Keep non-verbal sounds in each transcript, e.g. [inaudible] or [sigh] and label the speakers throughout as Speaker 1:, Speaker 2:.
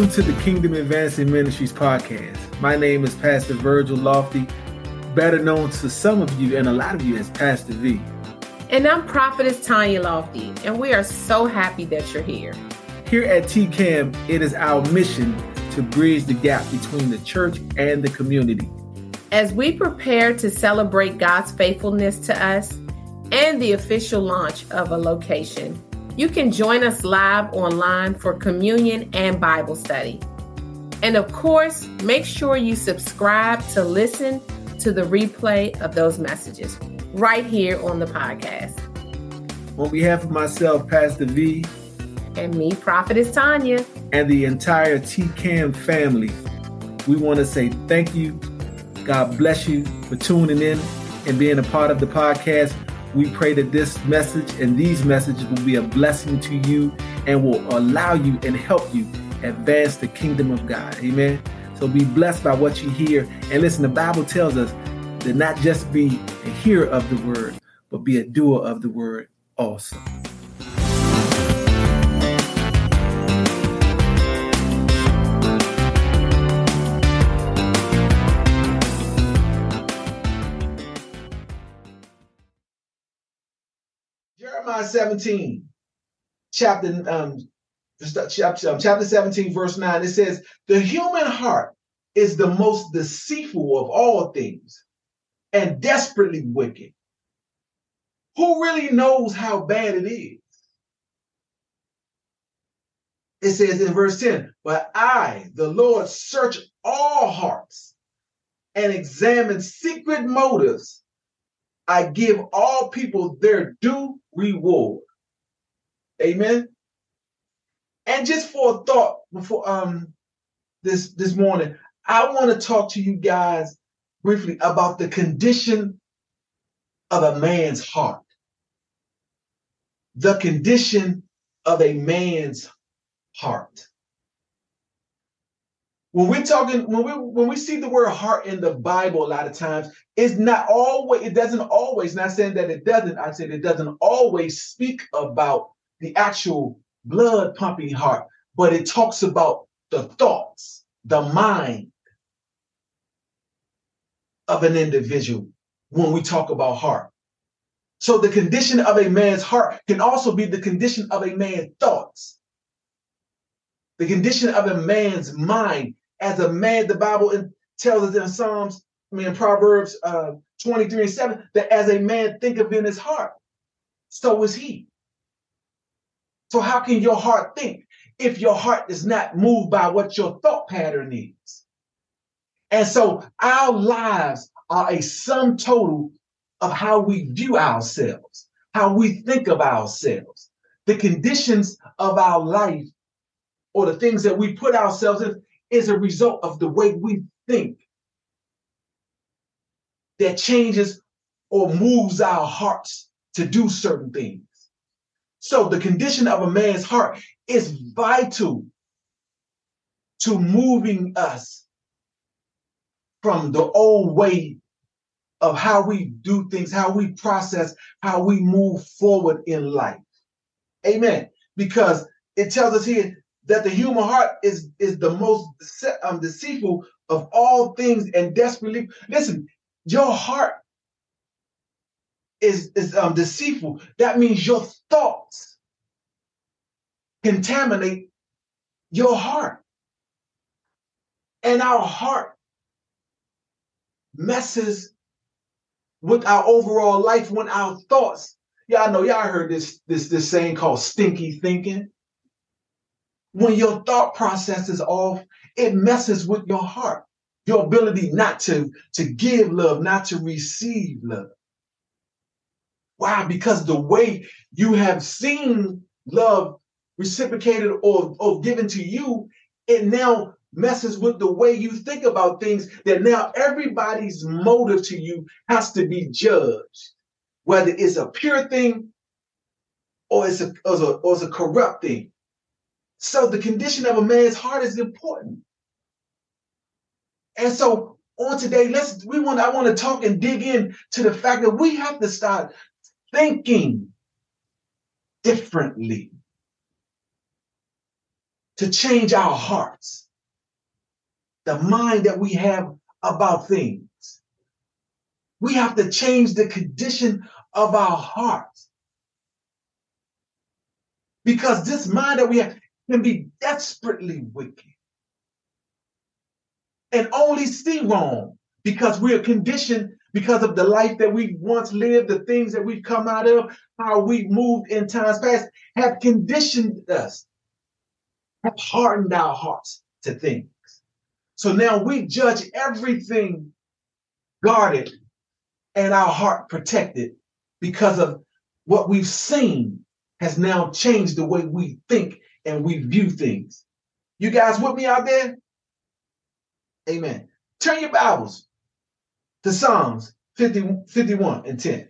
Speaker 1: Welcome to the Kingdom Advancing Ministries podcast. My name is Pastor Virgil Lofty, better known to some of you and a lot of you as Pastor Vee.
Speaker 2: And I'm Prophetess Tanya Lofty, and we are so happy that you're here.
Speaker 1: Here at TKAM, it is our mission to bridge the gap between the church and the community.
Speaker 2: As we prepare to celebrate God's faithfulness to us and the official launch of a location, you can join us live online for communion and Bible study. And of course, make sure you subscribe to listen to the replay of those messages right here on the podcast.
Speaker 1: On behalf of myself, Pastor Vee,
Speaker 2: and me, Prophetess Tanya,
Speaker 1: and the entire TKAM family, we want to say thank you. God bless you for tuning in and being a part of the podcast. We pray that this message and these messages will be a blessing to you and will allow you and help you advance the kingdom of God. Amen. So be blessed by what you hear. And listen, the Bible tells us to not just be a hearer of the word, but be a doer of the word also. Jeremiah 17, chapter um, chapter, um, chapter 17, verse 9, it says, The human heart is the most deceitful of all things and desperately wicked. Who really knows how bad it is? It says in verse 10, But I, the Lord, search all hearts and examine secret motives. I give all people their due reward. Amen. And just for a thought before um this this morning, I want to talk to you guys briefly about the condition of a man's heart. The condition of a man's heart. When we're talking, when we when we see the word heart in the Bible, a lot of times, it's not always, it doesn't always, not saying that it doesn't, I said it doesn't always speak about the actual blood pumping heart, but it talks about the thoughts, the mind of an individual when we talk about heart. So the condition of a man's heart can also be the condition of a man's thoughts. The condition of a man's mind as a man, the Bible tells us in Psalms, I mean, Proverbs uh, 23 and 7, that as a man thinketh in his heart, so is he. So, how can your heart think if your heart is not moved by what your thought pattern is? And so, our lives are a sum total of how we view ourselves, how we think of ourselves. The conditions of our life or the things that we put ourselves in is a result of the way we think that changes or moves our hearts to do certain things. So the condition of a man's heart is vital to moving us from the old way of how we do things, how we process, how we move forward in life. Amen. Because it tells us here that the human heart is is the most um, deceitful of all things and desperately listen your heart is is um, deceitful. That means your thoughts contaminate your heart. And our heart messes with our overall life when our thoughts y'all know y'all heard this this this saying called stinky thinking when your thought process is off, it messes with your heart, your ability not to, to give love, not to receive love. Why? Because the way you have seen love reciprocated or, or given to you, it now messes with the way you think about things that now everybody's motive to you has to be judged, whether it's a pure thing or it's a, or it's a, or it's a corrupt thing. So the condition of a man's heart is important. And so on today, let's we want I want to talk and dig in to the fact that we have to start thinking differently. to change our hearts, the mind that we have about things. We have to change the condition of our hearts. Because this mind that we have can be desperately wicked and only see wrong because we are conditioned because of the life that we once lived, the things that we've come out of, how we moved in times past, have conditioned us, have hardened our hearts to things. So now we judge everything guarded and our heart protected because of what we've seen has now changed the way we think and we view things. You guys with me out there? Amen. Turn your Bibles to Psalms 50, 51 and 10.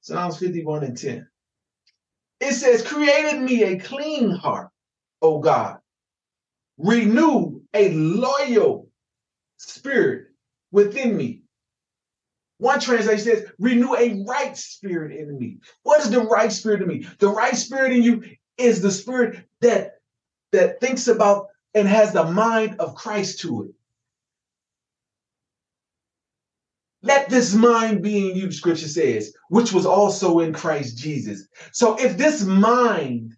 Speaker 1: Psalms 51 and 10. It says, Created me a clean heart, O God. Renew a loyal spirit within me. One translation says, renew a right spirit in me. What is the right spirit in me? The right spirit in you is the spirit that that thinks about and has the mind of Christ to it. Let this mind be in you, scripture says, which was also in Christ Jesus. So if this mind,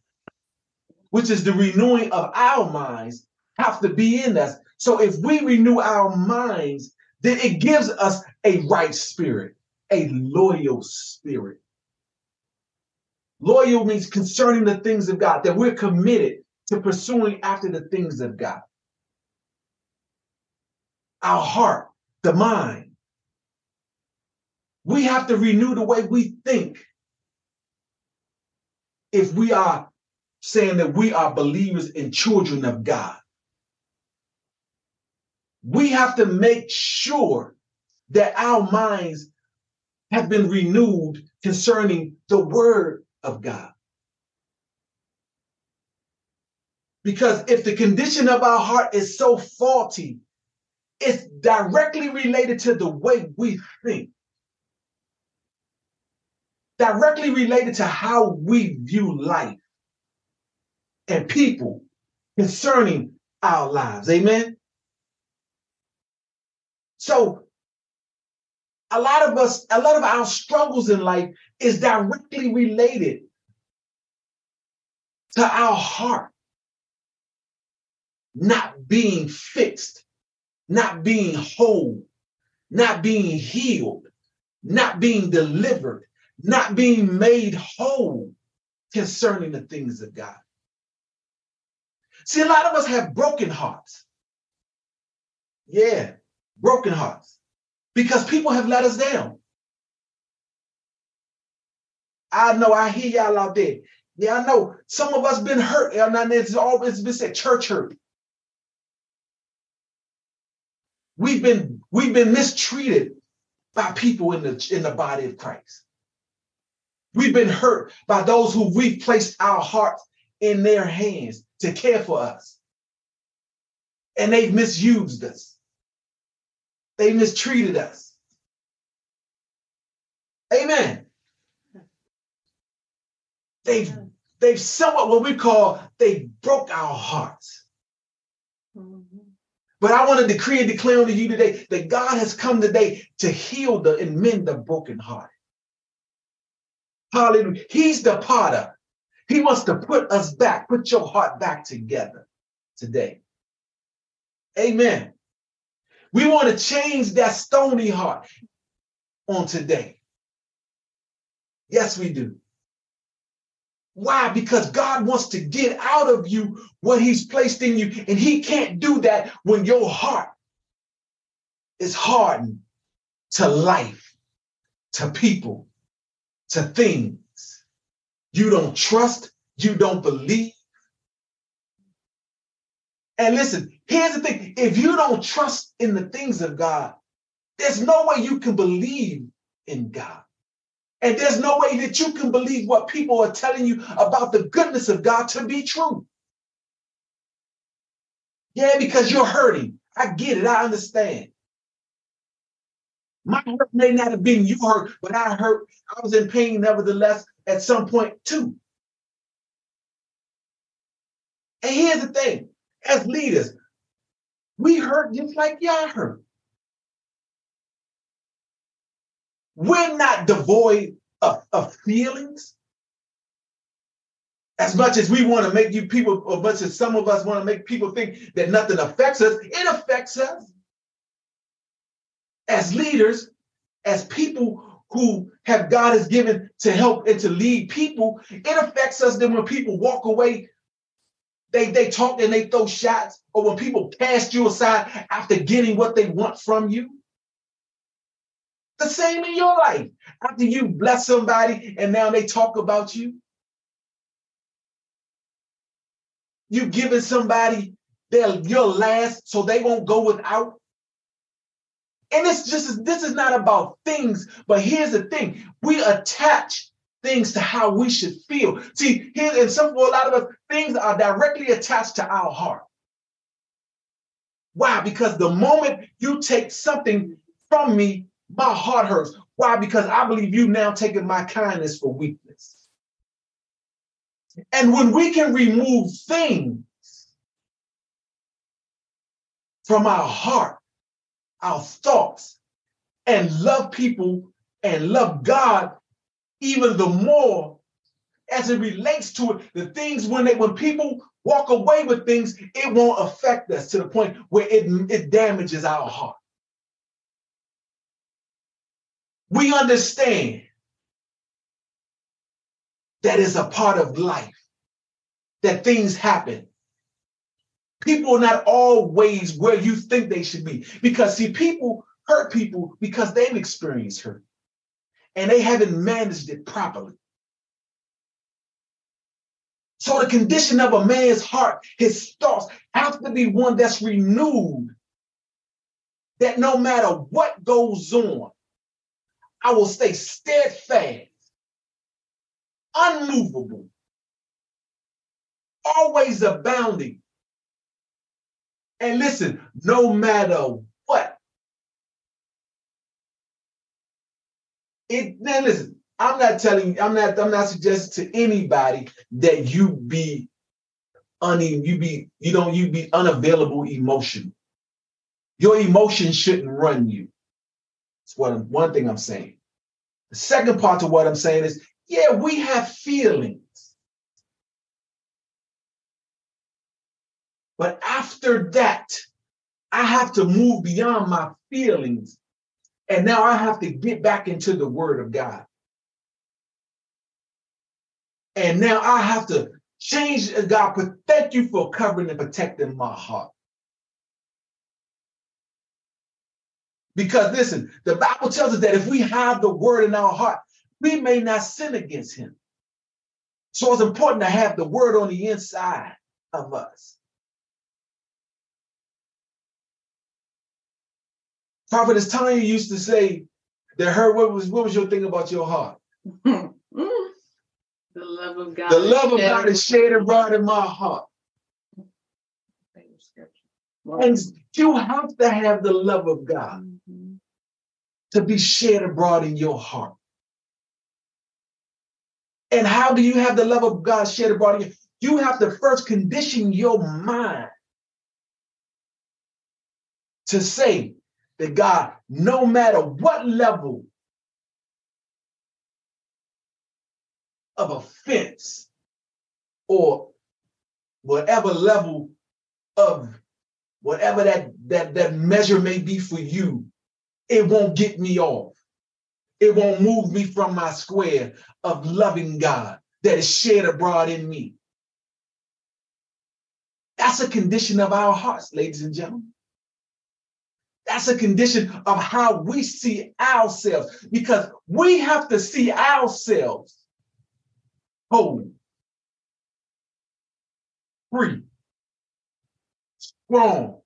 Speaker 1: which is the renewing of our minds, have to be in us. So if we renew our minds, then it gives us a right spirit, a loyal spirit. Loyal means concerning the things of God, that we're committed to pursuing after the things of God. Our heart, the mind. We have to renew the way we think if we are saying that we are believers and children of God we have to make sure that our minds have been renewed concerning the word of God. Because if the condition of our heart is so faulty, it's directly related to the way we think, directly related to how we view life and people concerning our lives. Amen. So a lot of us, a lot of our struggles in life is directly related to our heart not being fixed, not being whole, not being healed, not being delivered, not being made whole concerning the things of God. See, a lot of us have broken hearts. Yeah, broken hearts because people have let us down. I know, I hear y'all out there. Yeah, I know some of us been hurt. And it's always been said church hurt. We've been we've been mistreated by people in the in the body of Christ. We've been hurt by those who we've placed our hearts in their hands to care for us. And they've misused us. They mistreated us. Amen. They've they've somewhat what we call they broke our hearts. But I want to decree and declare unto you today that God has come today to heal the and mend the broken heart. Hallelujah. He's the potter. He wants to put us back, put your heart back together today. Amen. We want to change that stony heart on today. Yes, we do. Why? Because God wants to get out of you what He's placed in you, and He can't do that when your heart is hardened to life, to people, to things. You don't trust, you don't believe, and listen, here's the thing if you don't trust in the things of God, there's no way you can believe in God. And there's no way that you can believe what people are telling you about the goodness of God to be true. Yeah, because you're hurting. I get it. I understand. My hurt may not have been your hurt, but I hurt. I was in pain nevertheless at some point too. And here's the thing as leaders, we hurt just like y'all hurt. We're not devoid of, of feelings. As much as we want to make you people, as much as some of us want to make people think that nothing affects us, it affects us. As leaders, as people who have God has given to help and to lead people, it affects us that when people walk away, they, they talk and they throw shots, or when people cast you aside after getting what they want from you. The same in your life. After you bless somebody and now they talk about you. You giving somebody their your last so they won't go without. And it's just this is not about things, but here's the thing: we attach things to how we should feel. See, here and some for a lot of us, things are directly attached to our heart. Why? Because the moment you take something from me, my heart hurts. Why? Because I believe you now taking my kindness for weakness. And when we can remove things from our heart, our thoughts, and love people and love God even the more as it relates to it, the things when they when people walk away with things, it won't affect us to the point where it, it damages our heart. We understand that is a part of life, that things happen. People are not always where you think they should be. Because, see, people hurt people because they've experienced hurt and they haven't managed it properly. So, the condition of a man's heart, his thoughts, have to be one that's renewed. That no matter what goes on, I will stay steadfast, unmovable, always abounding. And listen, no matter what. It now listen, I'm not telling you. I'm not I'm not suggesting to anybody that you be un you be you don't you be unavailable emotion. Your emotions shouldn't run you. That's what I'm, one thing I'm saying. The second part to what I'm saying is, yeah, we have feelings. But after that, I have to move beyond my feelings. And now I have to get back into the word of God. And now I have to change God. Thank you for covering and protecting my heart. Because listen, the Bible tells us that if we have the word in our heart, we may not sin against him. So it's important to have the word on the inside of us. Prophetess Tanya used to say that her what was what was your thing about your heart?
Speaker 2: the love of God.
Speaker 1: The love of God is shed abroad in my heart. And you have to have the love of God mm-hmm. to be shed abroad in your heart. And how do you have the love of God shed abroad in you? You have to first condition your mind to say that God, no matter what level of offense or whatever level of whatever that that that measure may be for you, it won't get me off. It won't move me from my square of loving God that is shed abroad in me. That's a condition of our hearts, ladies and gentlemen. That's a condition of how we see ourselves because we have to see ourselves holy, free, strong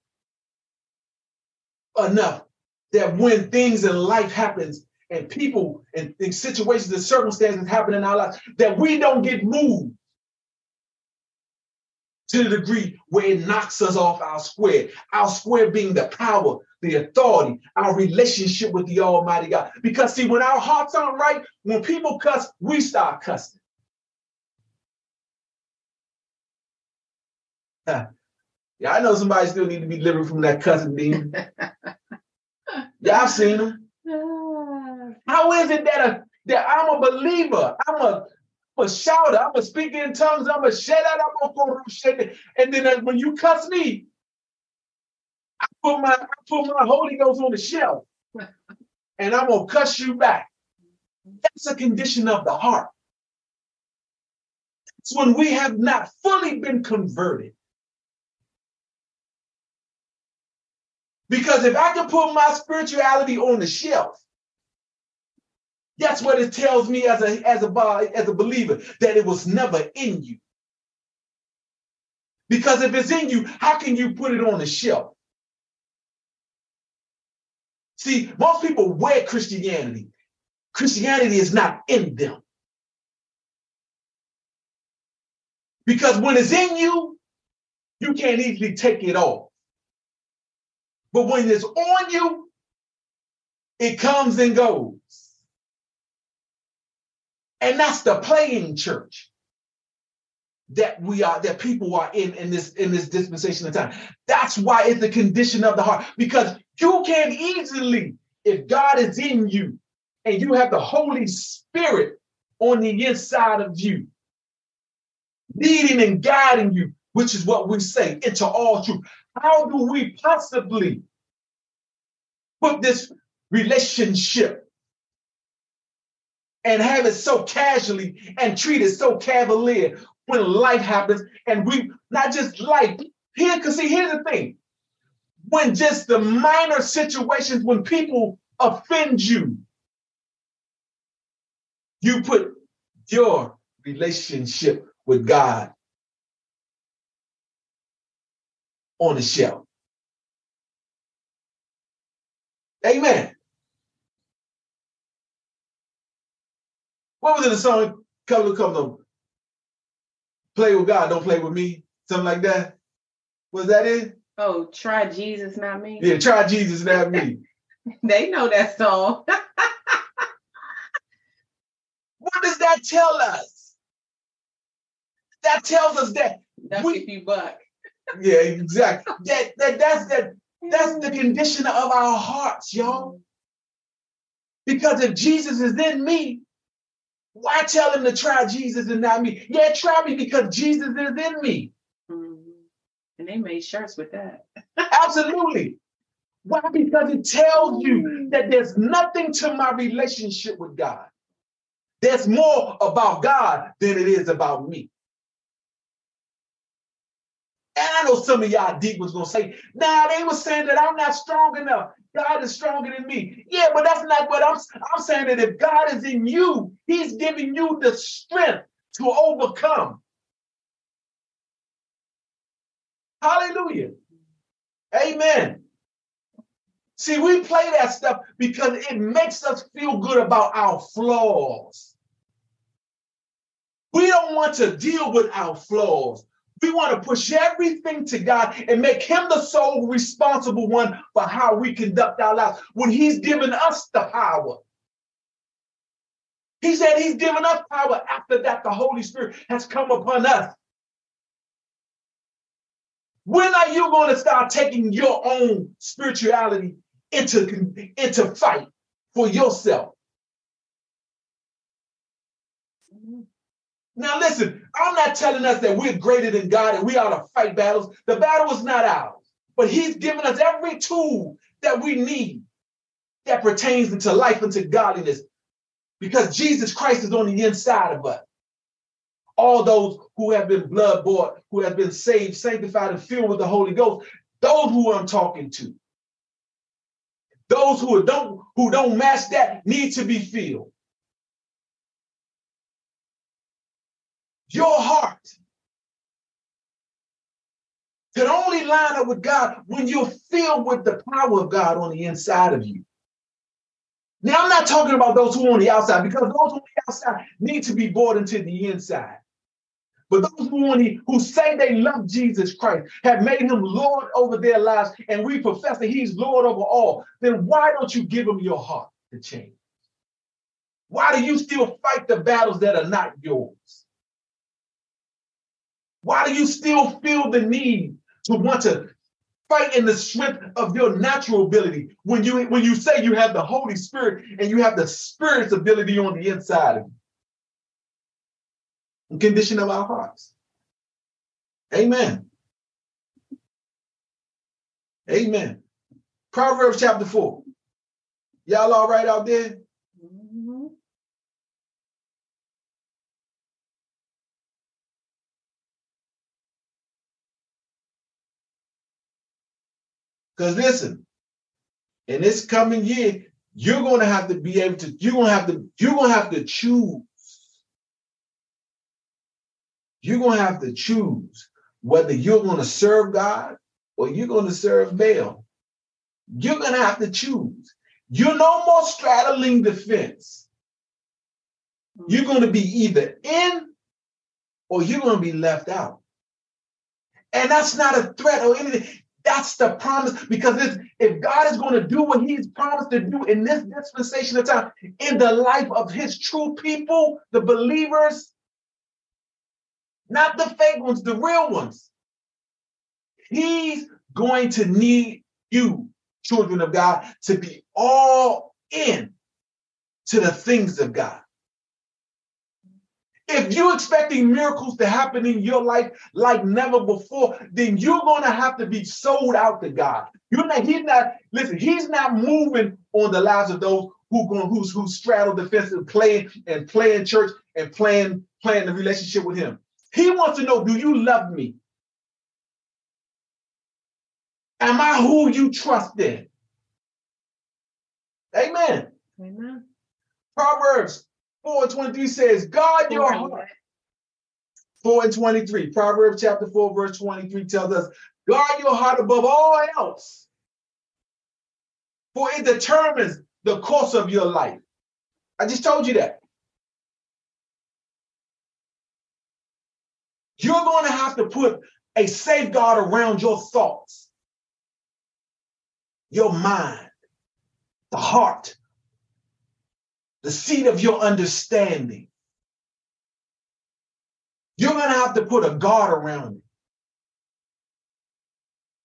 Speaker 1: enough that when things in life happens and people and, and situations and circumstances happen in our lives, that we don't get moved. to the degree where it knocks us off our square. Our square being the power, the authority, our relationship with the Almighty God. Because see, when our hearts aren't right, when people cuss, we start cussing. [laughs] Yeah, I know somebody still need to be delivered from that cussing demon. [laughs] yeah, I've seen them. Ah. How is it that a, that I'm a believer? I'm a I'm a shouter. I'm a speak in tongues. I'm a shed out. I'm a and then uh, when you cuss me, I put my I put my Holy Ghost on the shelf, and I'm gonna cuss you back. That's a condition of the heart. It's when we have not fully been converted. Because if I can put my spirituality on the shelf, that's what it tells me as a as a as a believer that it was never in you. Because if it's in you, how can you put it on the shelf? See, most people wear Christianity. Christianity is not in them. Because when it's in you, you can't easily take it off. But when it's on you, it comes and goes. And that's the playing church that we are, that people are in in this in this dispensation of time. That's why it's the condition of the heart, because you can easily, if God is in you and you have the Holy Spirit on the inside of you, leading and guiding you, which is what we say, into all truth. How do we possibly put this relationship and have it so casually and treat it so cavalier when life happens and we not just life here because see here's the thing when just the minor situations when people offend you you put your relationship with god on the shelf amen What was it? The song "Come Come to Play with God, don't play with me." Something like that. Was that it?
Speaker 2: Oh, try Jesus, not me.
Speaker 1: Yeah, try Jesus, not me. [laughs]
Speaker 2: they know that song. [laughs]
Speaker 1: what does that tell us? That tells us that
Speaker 2: That's we, if you buck.
Speaker 1: yeah, exactly. [laughs] that, that that's that that's the condition of our hearts, y'all. Because if Jesus is in me, why tell him to try Jesus and not me? Yeah, try me because Jesus is in me.
Speaker 2: And they made shirts with that.
Speaker 1: Absolutely. Why? Because it tells you that there's nothing to my relationship with God. There's more about God than it is about me. And I know some of y'all deep was gonna say, nah, they were saying that I'm not strong enough. God is stronger than me. Yeah, but that's not what I'm I'm saying that if God is in you, He's giving you the strength to overcome. Hallelujah. Amen. See, we play that stuff because it makes us feel good about our flaws. We don't want to deal with our flaws. We want to push everything to God and make Him the sole responsible one for how we conduct our lives when He's given us the power. He said He's given us power after that the Holy Spirit has come upon us. When are you going to start taking your own spirituality into, into fight for yourself? Now, listen, I'm not telling us that we're greater than God and we ought to fight battles. The battle is not ours, but He's given us every tool that we need that pertains into life and to godliness because Jesus Christ is on the inside of us. All those who have been blood bought, who have been saved, sanctified, and filled with the Holy Ghost, those who I'm talking to. Those who don't who don't match that need to be filled. Your heart can only line up with God when you're filled with the power of God on the inside of you. Now, I'm not talking about those who are on the outside because those on the outside need to be brought into the inside. But those who, who say they love Jesus Christ have made him Lord over their lives, and we profess that he's Lord over all, then why don't you give him your heart to change? Why do you still fight the battles that are not yours? Why do you still feel the need to want to fight in the strength of your natural ability when you when you say you have the Holy Spirit and you have the Spirit's ability on the inside of you? The condition of our hearts. Amen. Amen. Proverbs chapter 4. Y'all all right out there? Mm-hmm. Because listen, in this coming year, you're going to have to be able to, you're going to have to, you're going to have to choose. You're going to have to choose whether you're going to serve God or you're going to serve Baal. You're going to have to choose. You're no more straddling the fence. You're going to be either in or you're going to be left out. And that's not a threat or anything. That's the promise because if God is going to do what He's promised to do in this dispensation of time in the life of His true people, the believers, not the fake ones, the real ones, He's going to need you, children of God, to be all in to the things of God. If you're expecting miracles to happen in your life like never before, then you're going to have to be sold out to God. You're not, he's not, listen, he's not moving on the lives of those who going who's who straddle the fence and playing and playing church and playing playing the relationship with him. He wants to know, do you love me? Am I who you trust in? Amen. Amen. Proverbs 4 and 23 says, God your heart. 4 and 23. Proverbs chapter 4, verse 23 tells us, guard your heart above all else, for it determines the course of your life. I just told you that. You're going to have to put a safeguard around your thoughts, your mind, the heart, the seat of your understanding. You're going to have to put a guard around it.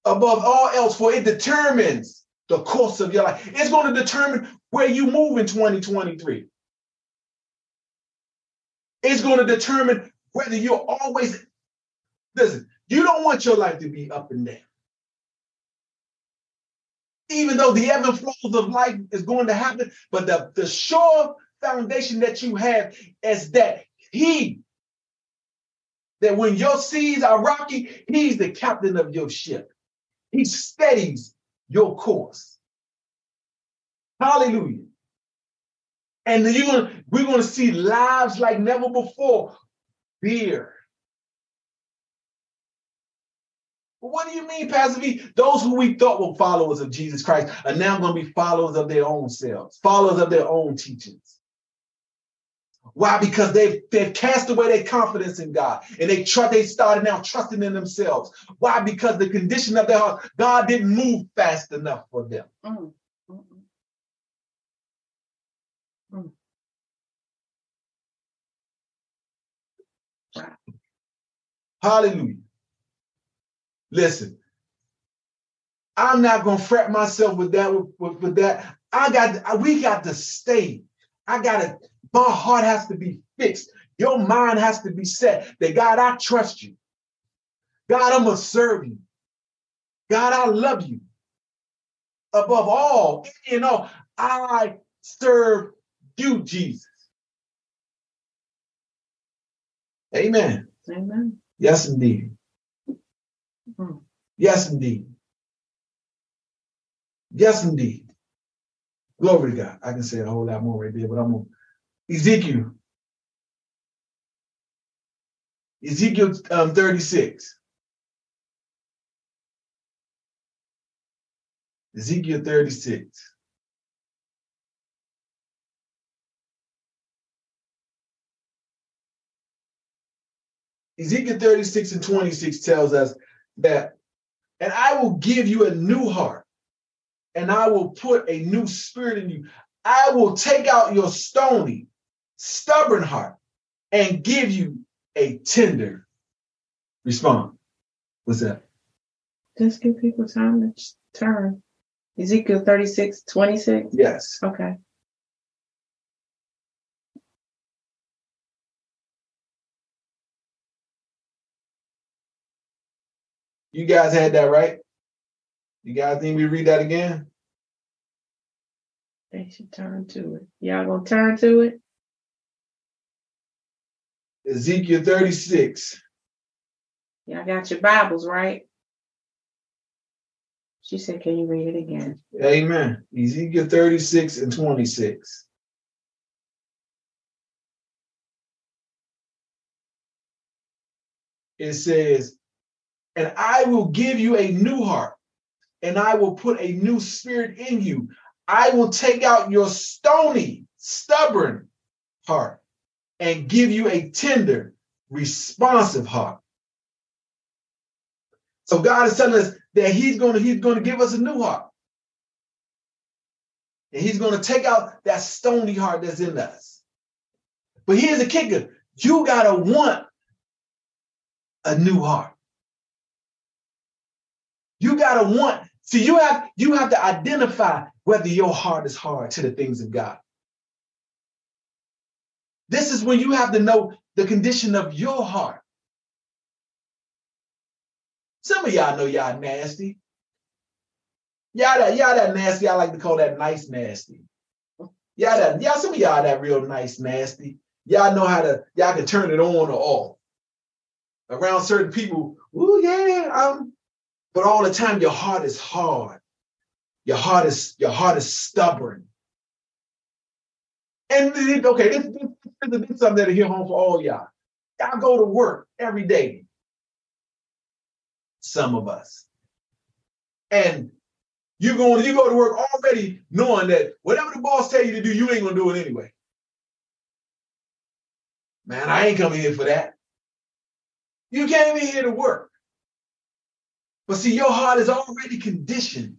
Speaker 1: Above all else, for it determines the course of your life. It's going to determine where you move in 2023. It's going to determine whether you're always, listen, you don't want your life to be up and down even though the ebb and flows of life is going to happen, but the, the sure foundation that you have is that he, that when your seas are rocky, he's the captain of your ship. He steadies your course. Hallelujah. And you're gonna, we're going to see lives like never before. Fear, what do you mean, Pastor Vee? Those who we thought were followers of Jesus Christ are now going to be followers of their own selves, followers of their own teachings. Why? Because they've they've cast away their confidence in God and they trust they started now trusting in themselves. Why? Because the condition of their heart, God didn't move fast enough for them. Mm. Hallelujah. Listen, I'm not gonna fret myself with that. With, with that, I got. We got to stay. I gotta. My heart has to be fixed. Your mind has to be set. That God, I trust you. God, I'm gonna serve you. God, I love you. Above all, you know, I serve you, Jesus. Amen. Amen. Yes, indeed. Mm. Yes, indeed. Yes, indeed. Glory to God. I can say a whole lot more right there, but I'm on Ezekiel. Ezekiel um, 36. Ezekiel 36. Ezekiel 36 and 26 tells us that, and I will give you a new heart, and I will put a new spirit in you. I will take out your stony, stubborn heart and give you a tender response. What's that?
Speaker 2: Just give people time to turn. Ezekiel 36, 26?
Speaker 1: Yes.
Speaker 2: Okay.
Speaker 1: You guys had that right? You guys need me to read that again?
Speaker 2: They should turn to it. Y'all gonna turn to it?
Speaker 1: Ezekiel 36.
Speaker 2: Y'all got your Bibles, right? She said, Can you read it again?
Speaker 1: Amen. Ezekiel 36 and 26. It says, And I will give you a new heart, and I will put a new spirit in you. I will take out your stony, stubborn heart and give you a tender, responsive heart. So God is telling us that He's going to He's going to give us a new heart. And He's going to take out that stony heart that's in us. But here's the kicker: you gotta want a new heart. You gotta want. See, you have you have to identify whether your heart is hard to the things of God. This is when you have to know the condition of your heart. Some of y'all know y'all nasty. Y'all that y'all that nasty. I like to call that nice nasty. Y'all that y'all some of y'all that real nice nasty. Y'all know how to y'all can turn it on or off. Around certain people, oh yeah, um, but all the time your heart is hard. Your heart is your heart is stubborn. And okay, this, this, this is something that'll hit home for all y'all. Y'all go to work every day. Some of us. And you going you go to work already knowing that whatever the boss tell you to do, you ain't gonna do it anyway. Man, I ain't coming here for that. You came in here to work. But see, your heart is already conditioned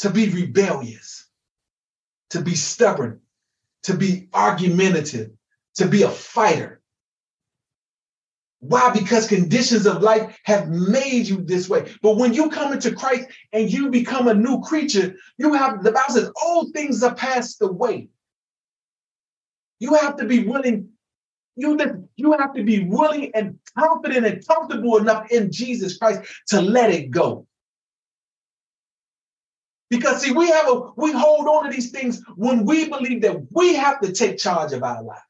Speaker 1: to be rebellious, to be stubborn, to be argumentative, to be a fighter. Why? Because conditions of life have made you this way. But when you come into Christ and you become a new creature, you have, the Bible says, all things are passed away. You have to be willing, you, you have to be willing and confident and comfortable enough in Jesus Christ to let it go. Because see, we have a we hold on to these things when we believe that we have to take charge of our lives.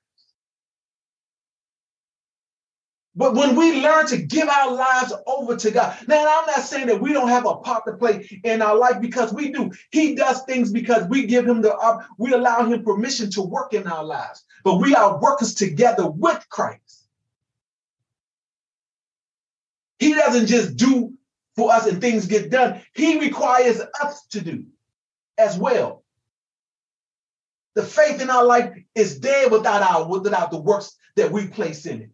Speaker 1: But when we learn to give our lives over to God, now I'm not saying that we don't have a part to play in our life because we do. He does things because we give him the uh, we allow him permission to work in our lives. But we are workers together with Christ. He doesn't just do for us and things get done. He requires us to do as well. The faith in our life is dead without our without the works that we place in it.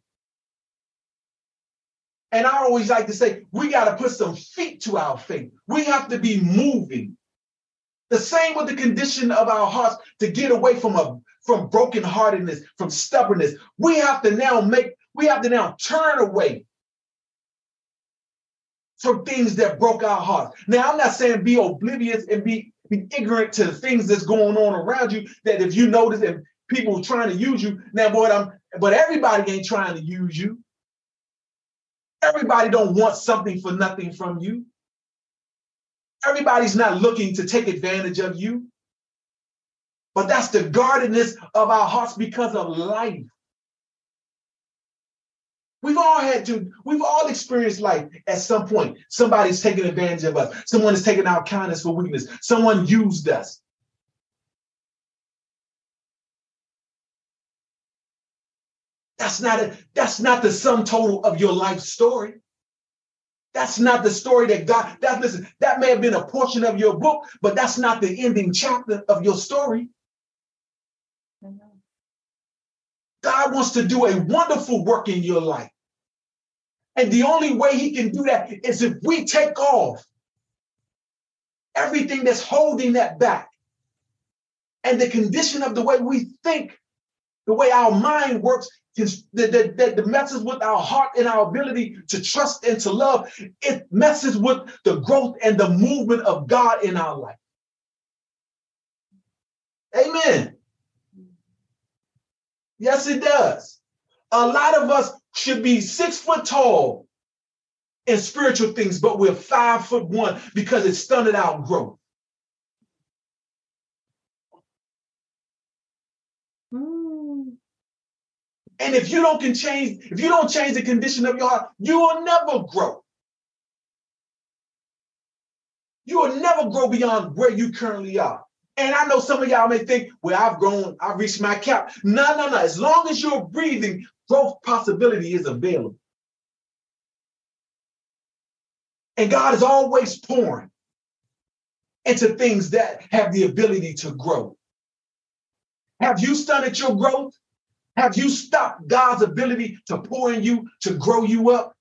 Speaker 1: And I always like to say, we got to put some feet to our faith. We have to be moving. The same with the condition of our hearts to get away from a from brokenheartedness, from stubbornness. We have to now make, we have to now turn away from things that broke our hearts. Now, I'm not saying be oblivious and be, be ignorant to the things that's going on around you. That if you notice that people trying to use you, now, boy, I'm, but everybody ain't trying to use you. Everybody don't want something for nothing from you. Everybody's not looking to take advantage of you. But that's the guardedness of our hearts because of life. We've all had to, we've all experienced life at some point. Somebody's taking advantage of us. Someone is taking our kindness for weakness. Someone used us. That's not a, that's not the sum total of your life story. That's not the story that God, that listen, that may have been a portion of your book, but that's not the ending chapter of your story. God wants to do a wonderful work in your life. And the only way he can do that is if we take off everything that's holding that back. And the condition of the way we think, the way our mind works, that, that, that messes with our heart and our ability to trust and to love. It messes with the growth and the movement of God in our life. Amen. Yes, it does. A lot of us should be six foot tall in spiritual things, but we're five foot one because it stunted out growth. Mm. And if you don't can change, if you don't change the condition of your heart, you will never grow. You will never grow beyond where you currently are. And I know some of y'all may think, well, I've grown, I've reached my cap. No, no, no. As long as you're breathing, growth possibility is available. And God is always pouring into things that have the ability to grow. Have you stunted your growth? Have you stopped God's ability to pour in you, to grow you up,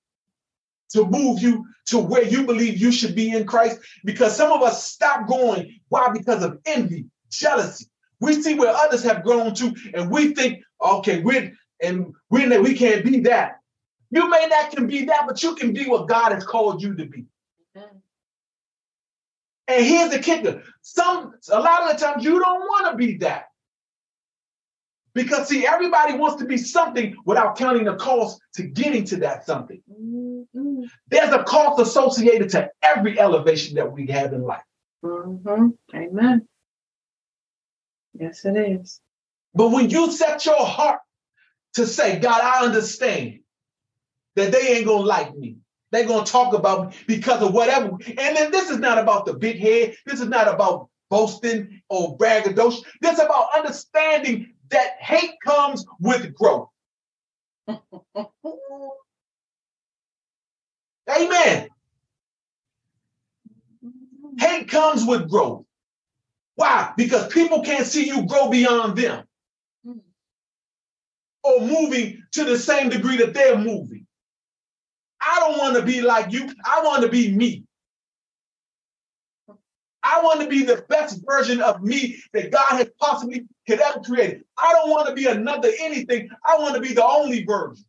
Speaker 1: to move you to where you believe you should be in Christ? Because some of us stop going. Why? Because of envy, jealousy. We see where others have grown to, and we think, okay, we're and we we can't be that. You may not can be that, but you can be what God has called you to be. And here's the kicker: some a lot of the times you don't want to be that. Because see, everybody wants to be something without counting the cost to getting to that something. Mm-hmm. There's a cost associated to every elevation that we have in life.
Speaker 2: Mm-hmm. Amen. Yes, it is.
Speaker 1: But when you set your heart to say, God, I understand that they ain't gonna like me. They're gonna talk about me because of whatever. And then this is not about the big head. This is not about boasting or braggadocious. This is about understanding that hate comes with growth. [laughs] Amen. Hate comes with growth. Why? Because people can't see you grow beyond them or moving to the same degree that they're moving. I don't want to be like you. I want to be me. I want to be the best version of me that God has possibly could ever create. I don't want to be another anything. I want to be the only version.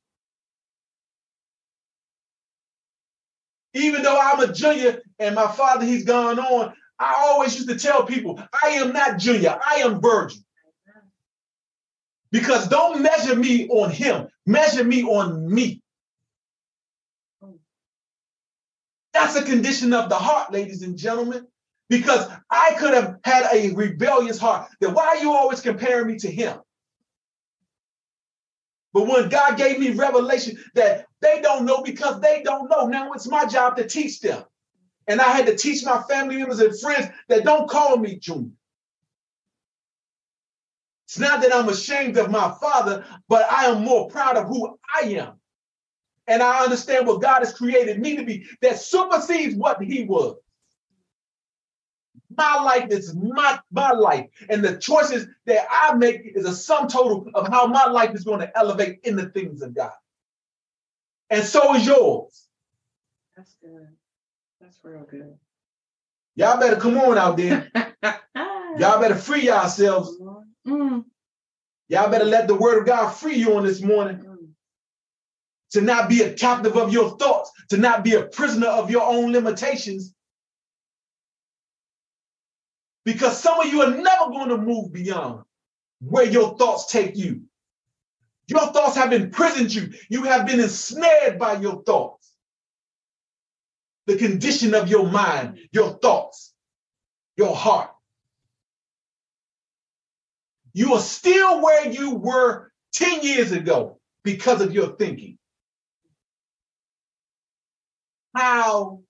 Speaker 1: Even though I'm a junior and my father, he's gone on, I always used to tell people, I am not junior, I am virgin. Because don't measure me on him, measure me on me. That's a condition of the heart, ladies and gentlemen because I could have had a rebellious heart. Then why are you always comparing me to him? But when God gave me revelation that they don't know because they don't know, now it's my job to teach them. And I had to teach my family members and friends that don't call me Junior. It's not that I'm ashamed of my father, but I am more proud of who I am. And I understand what God has created me to be that supersedes what he was. My life is my, my life. And the choices that I make is a sum total of how my life is going to elevate in the things of God. And so is yours.
Speaker 2: That's good. That's real good.
Speaker 1: Y'all better come on out there. [laughs] Y'all better free yourselves. Mm. Y'all better let the word of God free you on this morning. Mm. To not be a captive of your thoughts, to not be a prisoner of your own limitations, because some of you are never going to move beyond where your thoughts take you. Your thoughts have imprisoned you. You have been ensnared by your thoughts. The condition of your mind, your thoughts, your heart. You are still where you were 10 years ago because of your thinking. How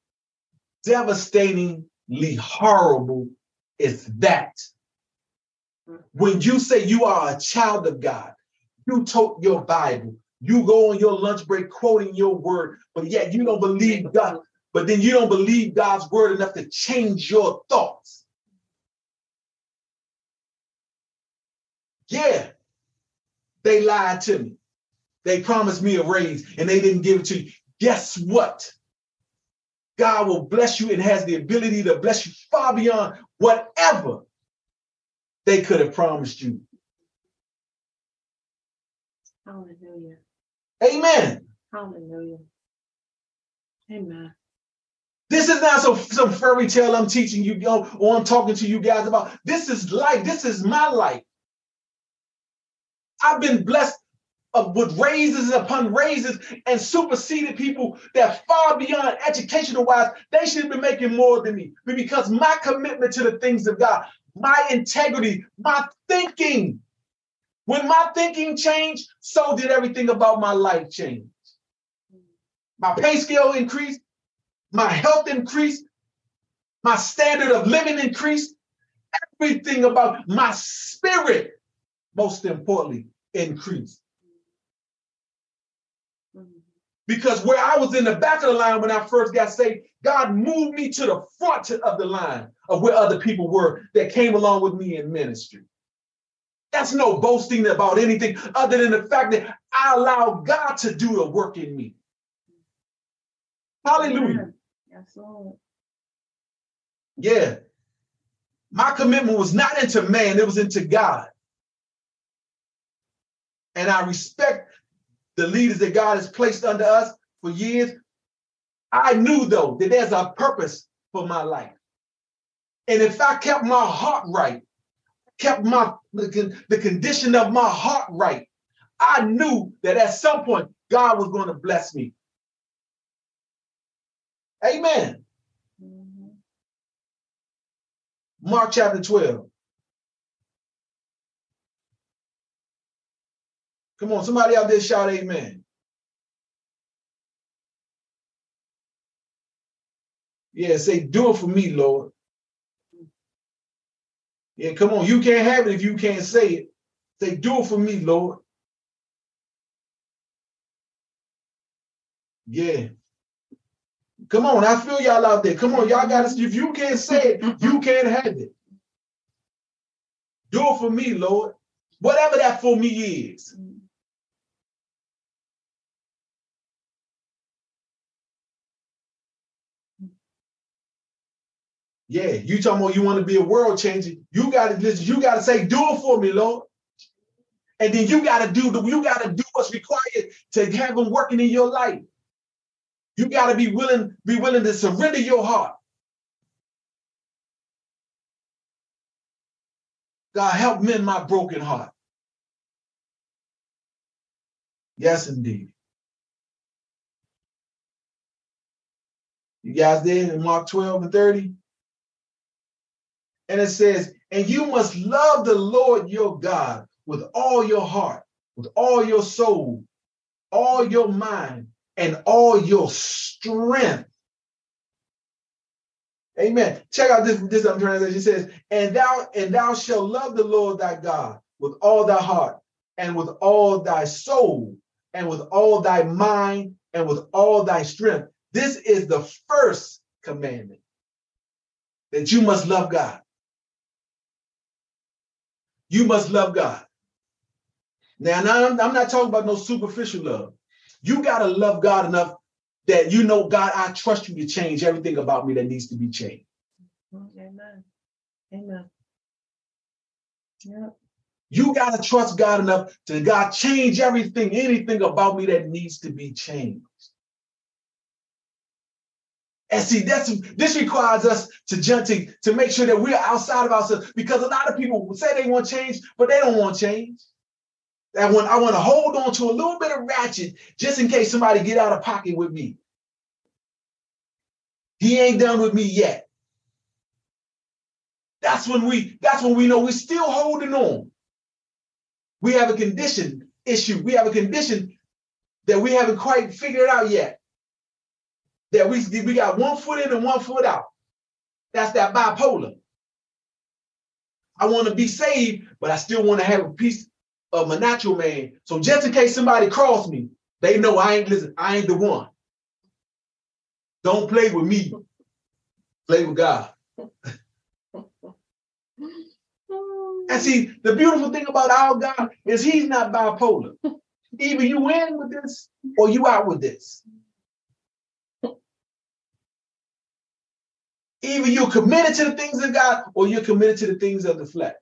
Speaker 1: devastatingly horrible is that. When you say you are a child of God, you tote your Bible, you go on your lunch break quoting your word, but yet you don't believe God, but then you don't believe God's word enough to change your thoughts. Yeah, they lied to me. They promised me a raise and they didn't give it to you. guess what? God will bless you and has the ability to bless you far beyond whatever they could have promised you.
Speaker 2: Hallelujah.
Speaker 1: Amen.
Speaker 2: Hallelujah. Amen.
Speaker 1: This is not some, some fairy tale I'm teaching you or I'm talking to you guys about. This is life. This is my life. I've been blessed uh, with raises upon raises and superseded people that far beyond educational wise, they should be making more than me. But because my commitment to the things of God, my integrity, my thinking, when my thinking changed, so did everything about my life change. My pay scale increased, my health increased, my standard of living increased, everything about my spirit, most importantly, increased. Because where I was in the back of the line when I first got saved, God moved me to the front of the line of where other people were that came along with me in ministry. That's no boasting about anything other than the fact that I allow God to do the work in me. Hallelujah. Yeah. My commitment was not into man, it was into God. And I respect the leaders that God has placed under us for years. I knew, though, that there's a purpose for my life. And if I kept my heart right, kept my the, condition of my heart right, I knew that at some point God was going to bless me. Amen. Mm-hmm. Mark chapter 12. Come on, somebody out there shout amen. Yeah, say, do it for me, Lord. Yeah, come on. You can't have it if you can't say it. Say, do it for me, Lord. Yeah. Come on, I feel y'all out there. Come on, y'all got to. If you can't say it, you can't have it. Do it for me, Lord. Whatever that for me is. Yeah, you talking about you want to be a world changer. You got to listen, you got to say, do it for me, Lord. And then you got to do the you got to do what's required to have them working in your life. You got to be willing, be willing to surrender your heart. God, help mend my broken heart. Yes, indeed. You guys there in Mark 12 and 30? And it says, and you must love the Lord your God with all your heart, with all your soul, all your mind, and all your strength. Amen. Check out this, this translation. It says, and thou and thou shalt love the Lord thy God with all thy heart, and with all thy soul, and with all thy mind, and with all thy strength. This is the first commandment that you must love God. You must love God. Now, now I'm, I'm not talking about no superficial love. You got to love God enough that you know, God, I trust you to change everything about me that needs to be changed.
Speaker 2: Amen. Amen.
Speaker 1: Yeah. You got to trust God enough to God change everything, anything about me that needs to be changed. And see, that's this requires us to jump to, to make sure that we're outside of ourselves because a lot of people say they want change, but they don't want change. I want, I want to hold on to a little bit of ratchet just in case somebody get out of pocket with me. He ain't done with me yet. That's when we that's when we know we're still holding on. We have a condition issue. We have a condition that we haven't quite figured out yet that we, we got one foot in and one foot out. That's that bipolar. I want to be saved, but I still want to have a piece of my natural man. So just in case somebody cross me, they know I ain't listen, I ain't the one. Don't play with me. Play with God. and see, the beautiful thing about our God is he's not bipolar. Either you in with this or you out with this. Either you're committed to the things of God or you're committed to the things of the flesh.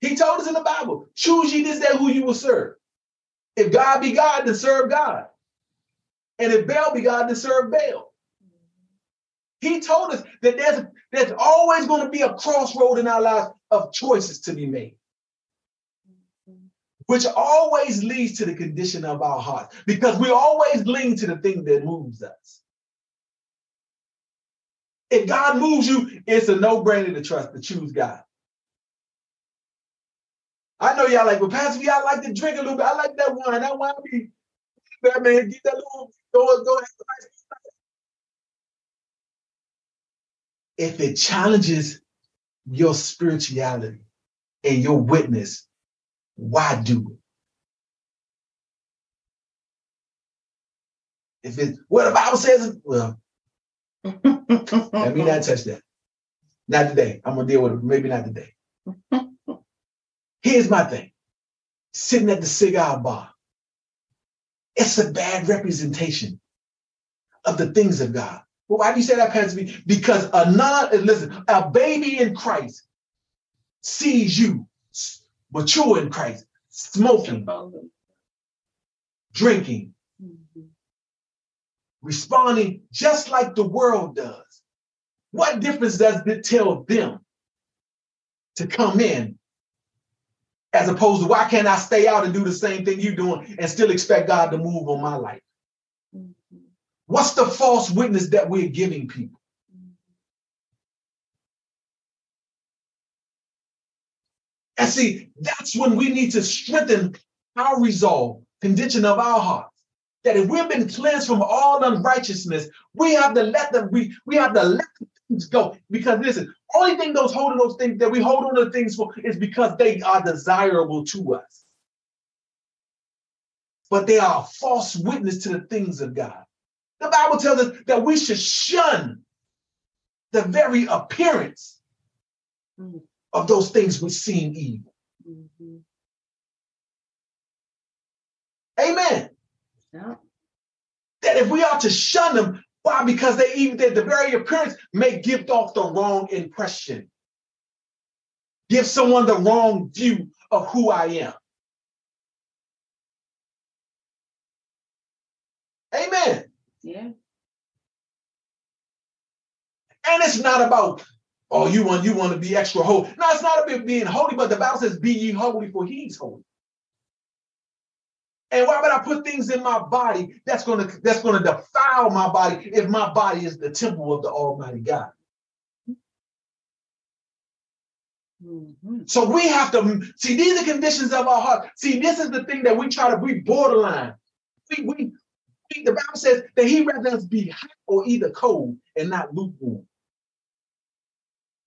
Speaker 1: He told us in the Bible, choose ye this day who you will serve. If God be God, then serve God. And if Baal be God, then serve Baal. He told us that there's, there's always going to be a crossroad in our lives of choices to be made, which always leads to the condition of our hearts because we always lean to the thing that moves us. If God moves you, it's a no-brainer to trust, to choose God. I know y'all like, well, Pastor, y'all like to drink a little bit. I like that wine. That wine be, that man, get that little, go, go. If it challenges your spirituality and your witness, why do it? If it, what the Bible says, well, let me not touch that. Not today. I'm gonna deal with it. Maybe not today. Here's my thing. Sitting at the cigar bar. It's a bad representation of the things of God. Well, why do you say that, Pastor Because a non, listen, a baby in Christ sees you mature in Christ, smoking, drinking, mm-hmm. Responding just like the world does. What difference does it tell them to come in as opposed to why can't I stay out and do the same thing you're doing and still expect God to move on my life? Mm-hmm. What's the false witness that we're giving people? And see, that's when we need to strengthen our resolve, condition of our heart that if we've been cleansed from all unrighteousness, we have to let them, we, we have to let things go. Because listen, only thing those holding those things that we hold on to things for is because they are desirable to us. But they are a false witness to the things of God. The Bible tells us that we should shun the very appearance mm-hmm. of those things which seem evil. Mm-hmm. Amen. That if we are to shun them, why? Because they even the very appearance may give off the wrong impression. Give someone the wrong view of who I am. Amen.
Speaker 2: Yeah.
Speaker 1: And it's not about, oh, you want you want to be extra holy. No, it's not about being holy, but the Bible says, be ye holy, for he's holy. And why would I put things in my body that's gonna that's gonna defile my body if my body is the temple of the Almighty God? Mm-hmm. So we have to see these are conditions of our heart. See, this is the thing that we try to be borderline. We, we, we the Bible says that he rather us be hot or either cold and not lukewarm.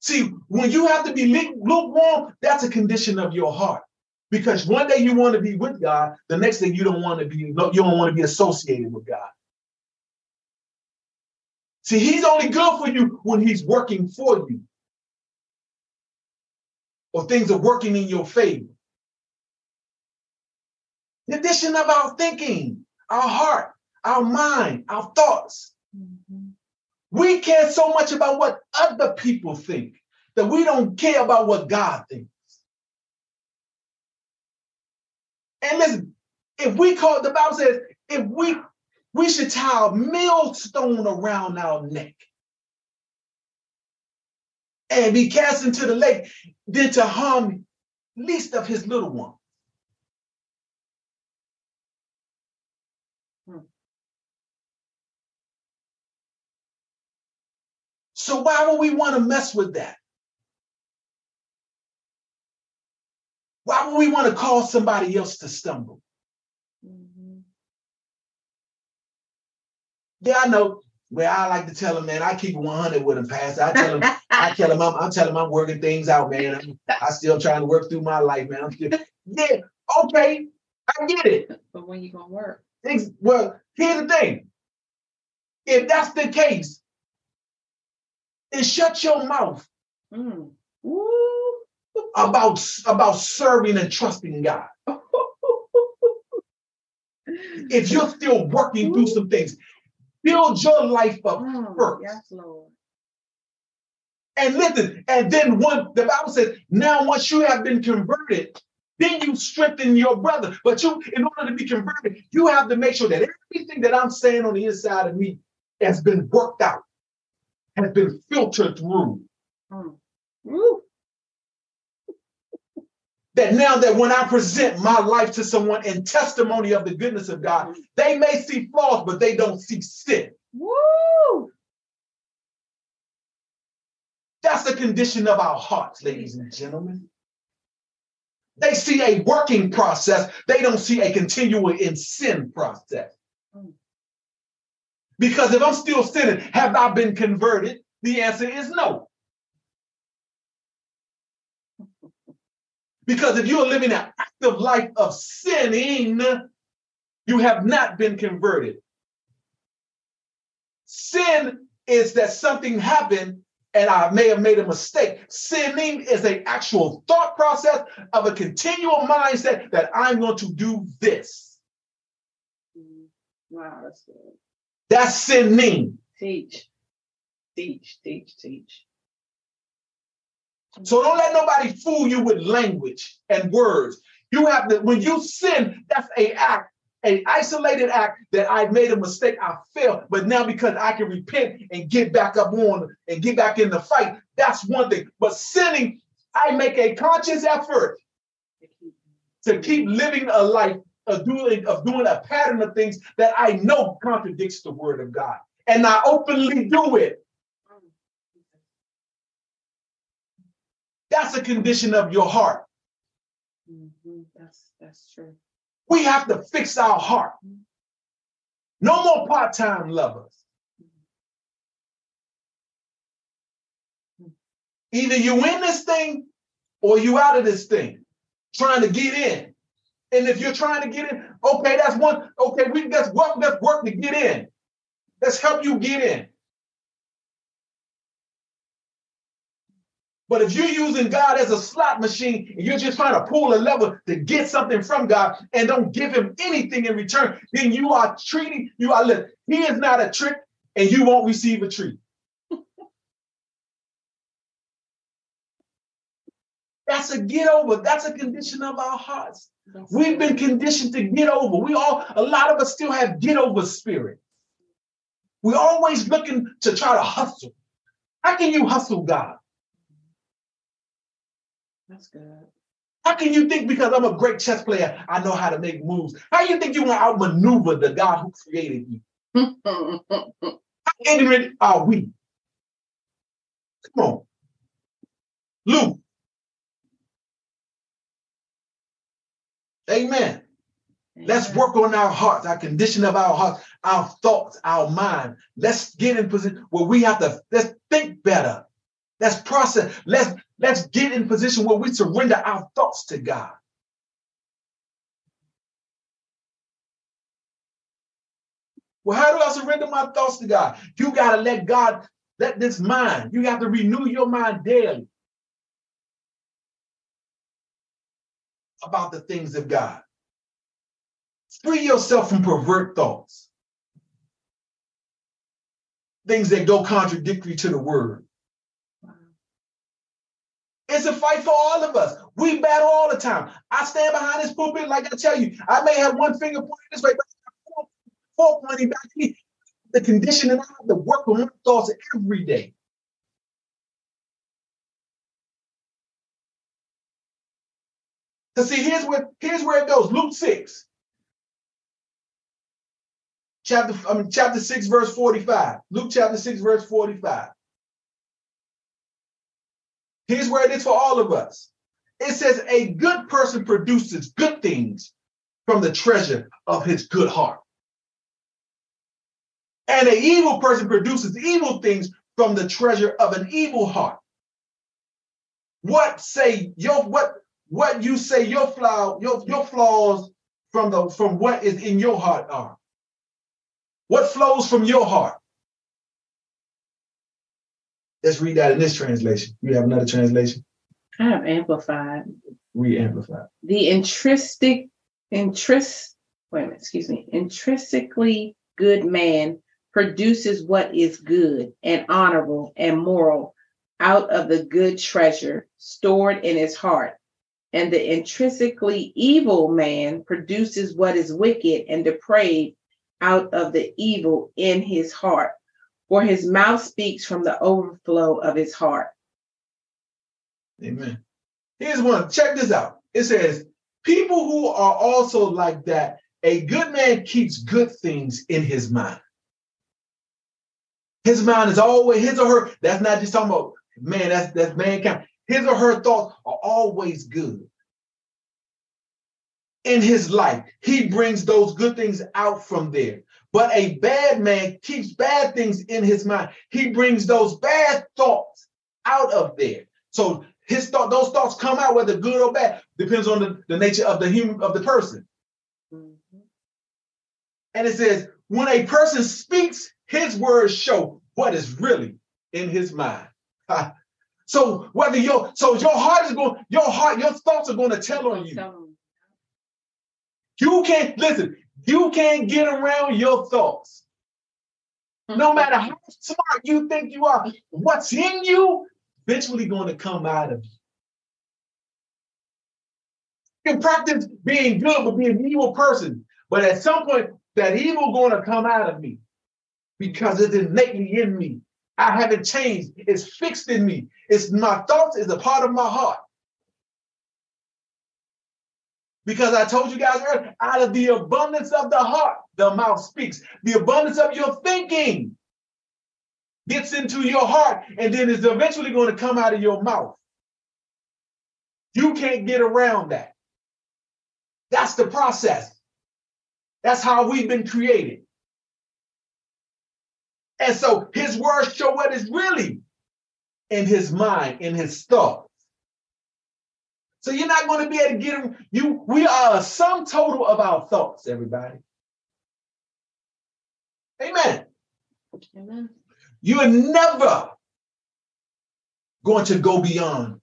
Speaker 1: See, when you have to be lukewarm, that's a condition of your heart. Because one day you want to be with God, the next day you don't want to be, you don't want to be associated with God. See, he's only good for you when he's working for you. Or things are working in your favor. The addition of our thinking, our heart, our mind, our thoughts. Mm-hmm. We care so much about what other people think that we don't care about what God thinks. And listen, if we call the Bible says, if we we should tie a millstone around our neck and be cast into the lake than to harm least of his little one. Hmm. So why would we want to mess with that? Why would we want to cause somebody else to stumble? Mm-hmm. Yeah, I know. Well, I like to tell them, man, I keep 100 with them, Pastor. I tell them, I [laughs] tell them, I'm, I'm telling them I'm working things out, man. I'm, I still trying to work through my life, man. I'm still, yeah, okay, I get it.
Speaker 2: But when you gonna work?
Speaker 1: Well, here's the thing. If that's the case, then shut your mouth. Mm about, about serving and trusting God. [laughs] if you're still working through some things, build your life up mm, first.
Speaker 2: Yes, Lord.
Speaker 1: And listen, and then one the Bible says, now once you have been converted, then you strengthen your brother. But you, in order to be converted, you have to make sure that everything that I'm saying on the inside of me has been worked out, has been filtered through. Mm. That now that when I present my life to someone in testimony of the goodness of God, they may see flaws, but they don't see sin. Woo! That's the condition of our hearts, ladies and gentlemen. They see a working process, they don't see a continual in sin process. Because if I'm still sinning, have I been converted? The answer is no. Because if you're living an active life of sinning, you have not been converted. Sin is that something happened and I may have made a mistake. Sinning is an actual thought process of a continual mindset that I'm going to do this.
Speaker 2: Mm-hmm. Wow, that's good.
Speaker 1: That's sinning.
Speaker 2: Teach, teach, teach, teach.
Speaker 1: So don't let nobody fool you with language and words. You have to, when you sin, that's a act an isolated act that I made a mistake, I failed, but now because I can repent and get back up on and get back in the fight, that's one thing. But sinning, I make a conscious effort to keep living a life of doing of doing a pattern of things that I know contradicts the word of God, and I openly do it. That's a condition of your heart.
Speaker 2: Mm-hmm. That's that's true.
Speaker 1: We have to fix our heart. No more part time lovers. Either you in this thing or you out of this thing, trying to get in. And if you're trying to get in, okay, that's one. Okay, we let's work, let's work to get in. Let's help you get in. But if you're using God as a slot machine and you're just trying to pull a lever to get something from God and don't give him anything in return, then you are treating, you are living. He is not a trick and you won't receive a treat. [laughs] That's a get over. That's a condition of our hearts. We've been conditioned to get over. We all, a lot of us still have get over spirit. We're always looking to try to hustle. How can you hustle God?
Speaker 2: That's good.
Speaker 1: How can you think because I'm a great chess player, I know how to make moves? How do you think you want to outmaneuver the God who created you? how ignorant are we? Come on. Luke. Amen. Amen. Let's work on our hearts, our condition of our hearts, our thoughts, our mind. Let's get in position where we have to let's think better. Let's process. Let's let's get in position where we surrender our thoughts to God. Well, how do I surrender my thoughts to God? You got to let God, let this mind, you have to renew your mind daily about the things of God. Free yourself from pervert thoughts, things that go contradictory to the word. It's a fight for all of us. We battle all the time. I stand behind this pulpit, like I tell you, I may have one finger pointing this way, but four, pointing back to me. The condition and I have to work on my thoughts every day. Because see, here's where here's where it goes. Luke 6. Chapter, I mean, chapter 6, verse 45. Luke chapter 6, verse 45. Here's where it is for all of us. It says, a good person produces good things from the treasure of his good heart. And an evil person produces evil things from the treasure of an evil heart. What say your what what you say your flaw your, your flaws from the from what is in your heart are? What flows from your heart? Let's read that in this translation. You have another translation?
Speaker 2: I have amplified.
Speaker 1: Re-amplified.
Speaker 2: The intrinsic, interest, wait a minute, excuse me, intrinsically good man produces what is good and honorable and moral out of the good treasure stored in his heart. And the intrinsically evil man produces what is wicked and depraved out of the evil in his heart. For his mouth speaks from the overflow of his heart.
Speaker 1: Amen. Here's one. Check this out. It says, People who are also like that, a good man keeps good things in his mind. His mind is always his or her. That's not just talking about man, that's that's mankind. His or her thoughts are always good. In his life, he brings those good things out from there. But a bad man keeps bad things in his mind. He brings those bad thoughts out of there. So his thought, those thoughts come out whether good or bad, depends on the, the nature of the human of the person. Mm-hmm. And it says, when a person speaks, his words show what is really in his mind. so whether your so your heart is going, your heart, your thoughts are going to tell on you. You can't listen, you can't get around your thoughts. Hmm. No matter how smart you think you are, what's in you eventually going to come out of you. You can practice being good, but be an evil person. But at some point, that evil going to come out of me because it's innately in me. I haven't changed. It's fixed in me. It's my thoughts is a part of my heart. Because I told you guys earlier, out of the abundance of the heart, the mouth speaks. The abundance of your thinking gets into your heart and then is eventually going to come out of your mouth. You can't get around that. That's the process. That's how we've been created. And so his words show what is really in his mind, in his thoughts. So you're not going to be able to get him. You, we are a sum total of our thoughts, everybody. Amen. Amen. You're never going to go beyond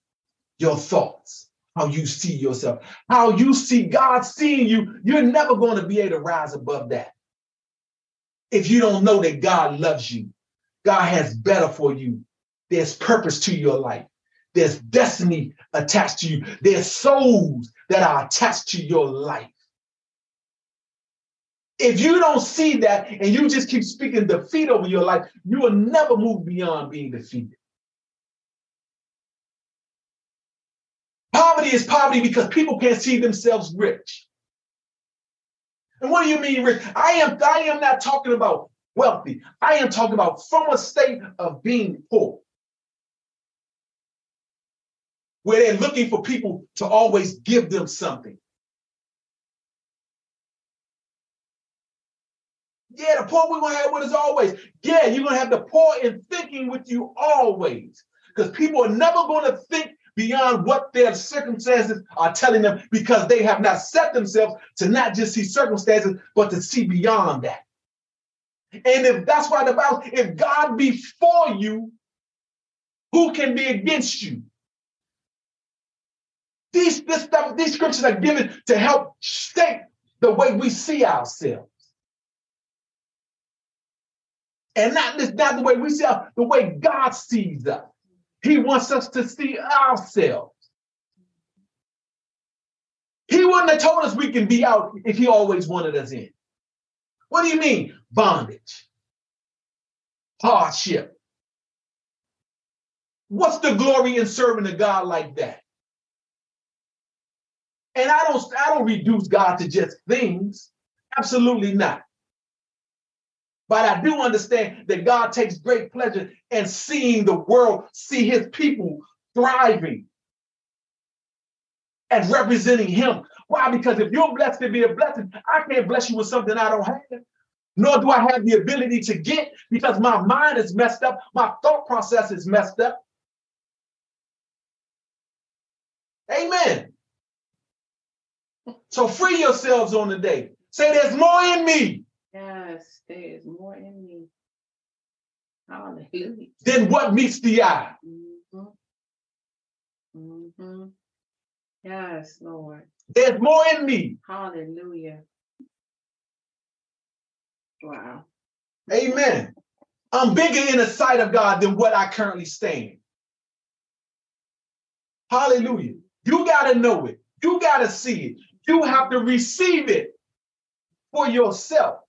Speaker 1: your thoughts, how you see yourself, how you see God seeing you. You're never going to be able to rise above that. If you don't know that God loves you, God has better for you. There's purpose to your life. There's destiny attached to you. There's souls that are attached to your life. If you don't see that and you just keep speaking defeat over your life, you will never move beyond being defeated. Poverty is poverty because people can't see themselves rich. And what do you mean rich? I am, I am not talking about wealthy. I am talking about from a state of being poor. Where they're looking for people to always give them something. Yeah, the poor we're gonna have with us always. Yeah, you're gonna have the poor in thinking with you always. Because people are never gonna think beyond what their circumstances are telling them because they have not set themselves to not just see circumstances, but to see beyond that. And if that's why the Bible, if God be for you, who can be against you? These, this stuff, these scriptures are given to help shape the way we see ourselves. And not, not the way we see us, the way God sees us. He wants us to see ourselves. He wouldn't have told us we can be out if he always wanted us in. What do you mean? Bondage, hardship. What's the glory in serving a God like that? And I don't, I don't reduce God to just things. Absolutely not. But I do understand that God takes great pleasure in seeing the world, see his people thriving and representing him. Why? Because if you're blessed to be a blessing, I can't bless you with something I don't have. Nor do I have the ability to get because my mind is messed up, my thought process is messed up. Amen. So free yourselves on the day. Say, there's more in me
Speaker 2: Yes, there is more in me. Hallelujah.
Speaker 1: Then what meets the eye?
Speaker 2: Mm-hmm. Mm-hmm. Yes, Lord.
Speaker 1: There's more in me.
Speaker 2: Hallelujah. Wow.
Speaker 1: Amen. I'm bigger in the sight of God than what I currently stand. Hallelujah. You got to know it. You got to see it. You have to receive it for yourself.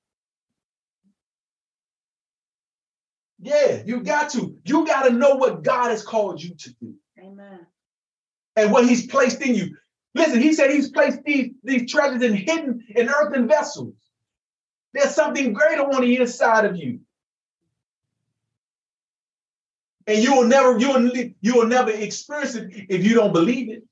Speaker 1: Yeah, you got to. You got to know what God has called you to do.
Speaker 3: Amen.
Speaker 1: And what He's placed in you. Listen, He said He's placed these, these treasures in hidden in earthen vessels. There's something greater on the inside of you. And you will never, you will, you will never experience it if you don't believe it.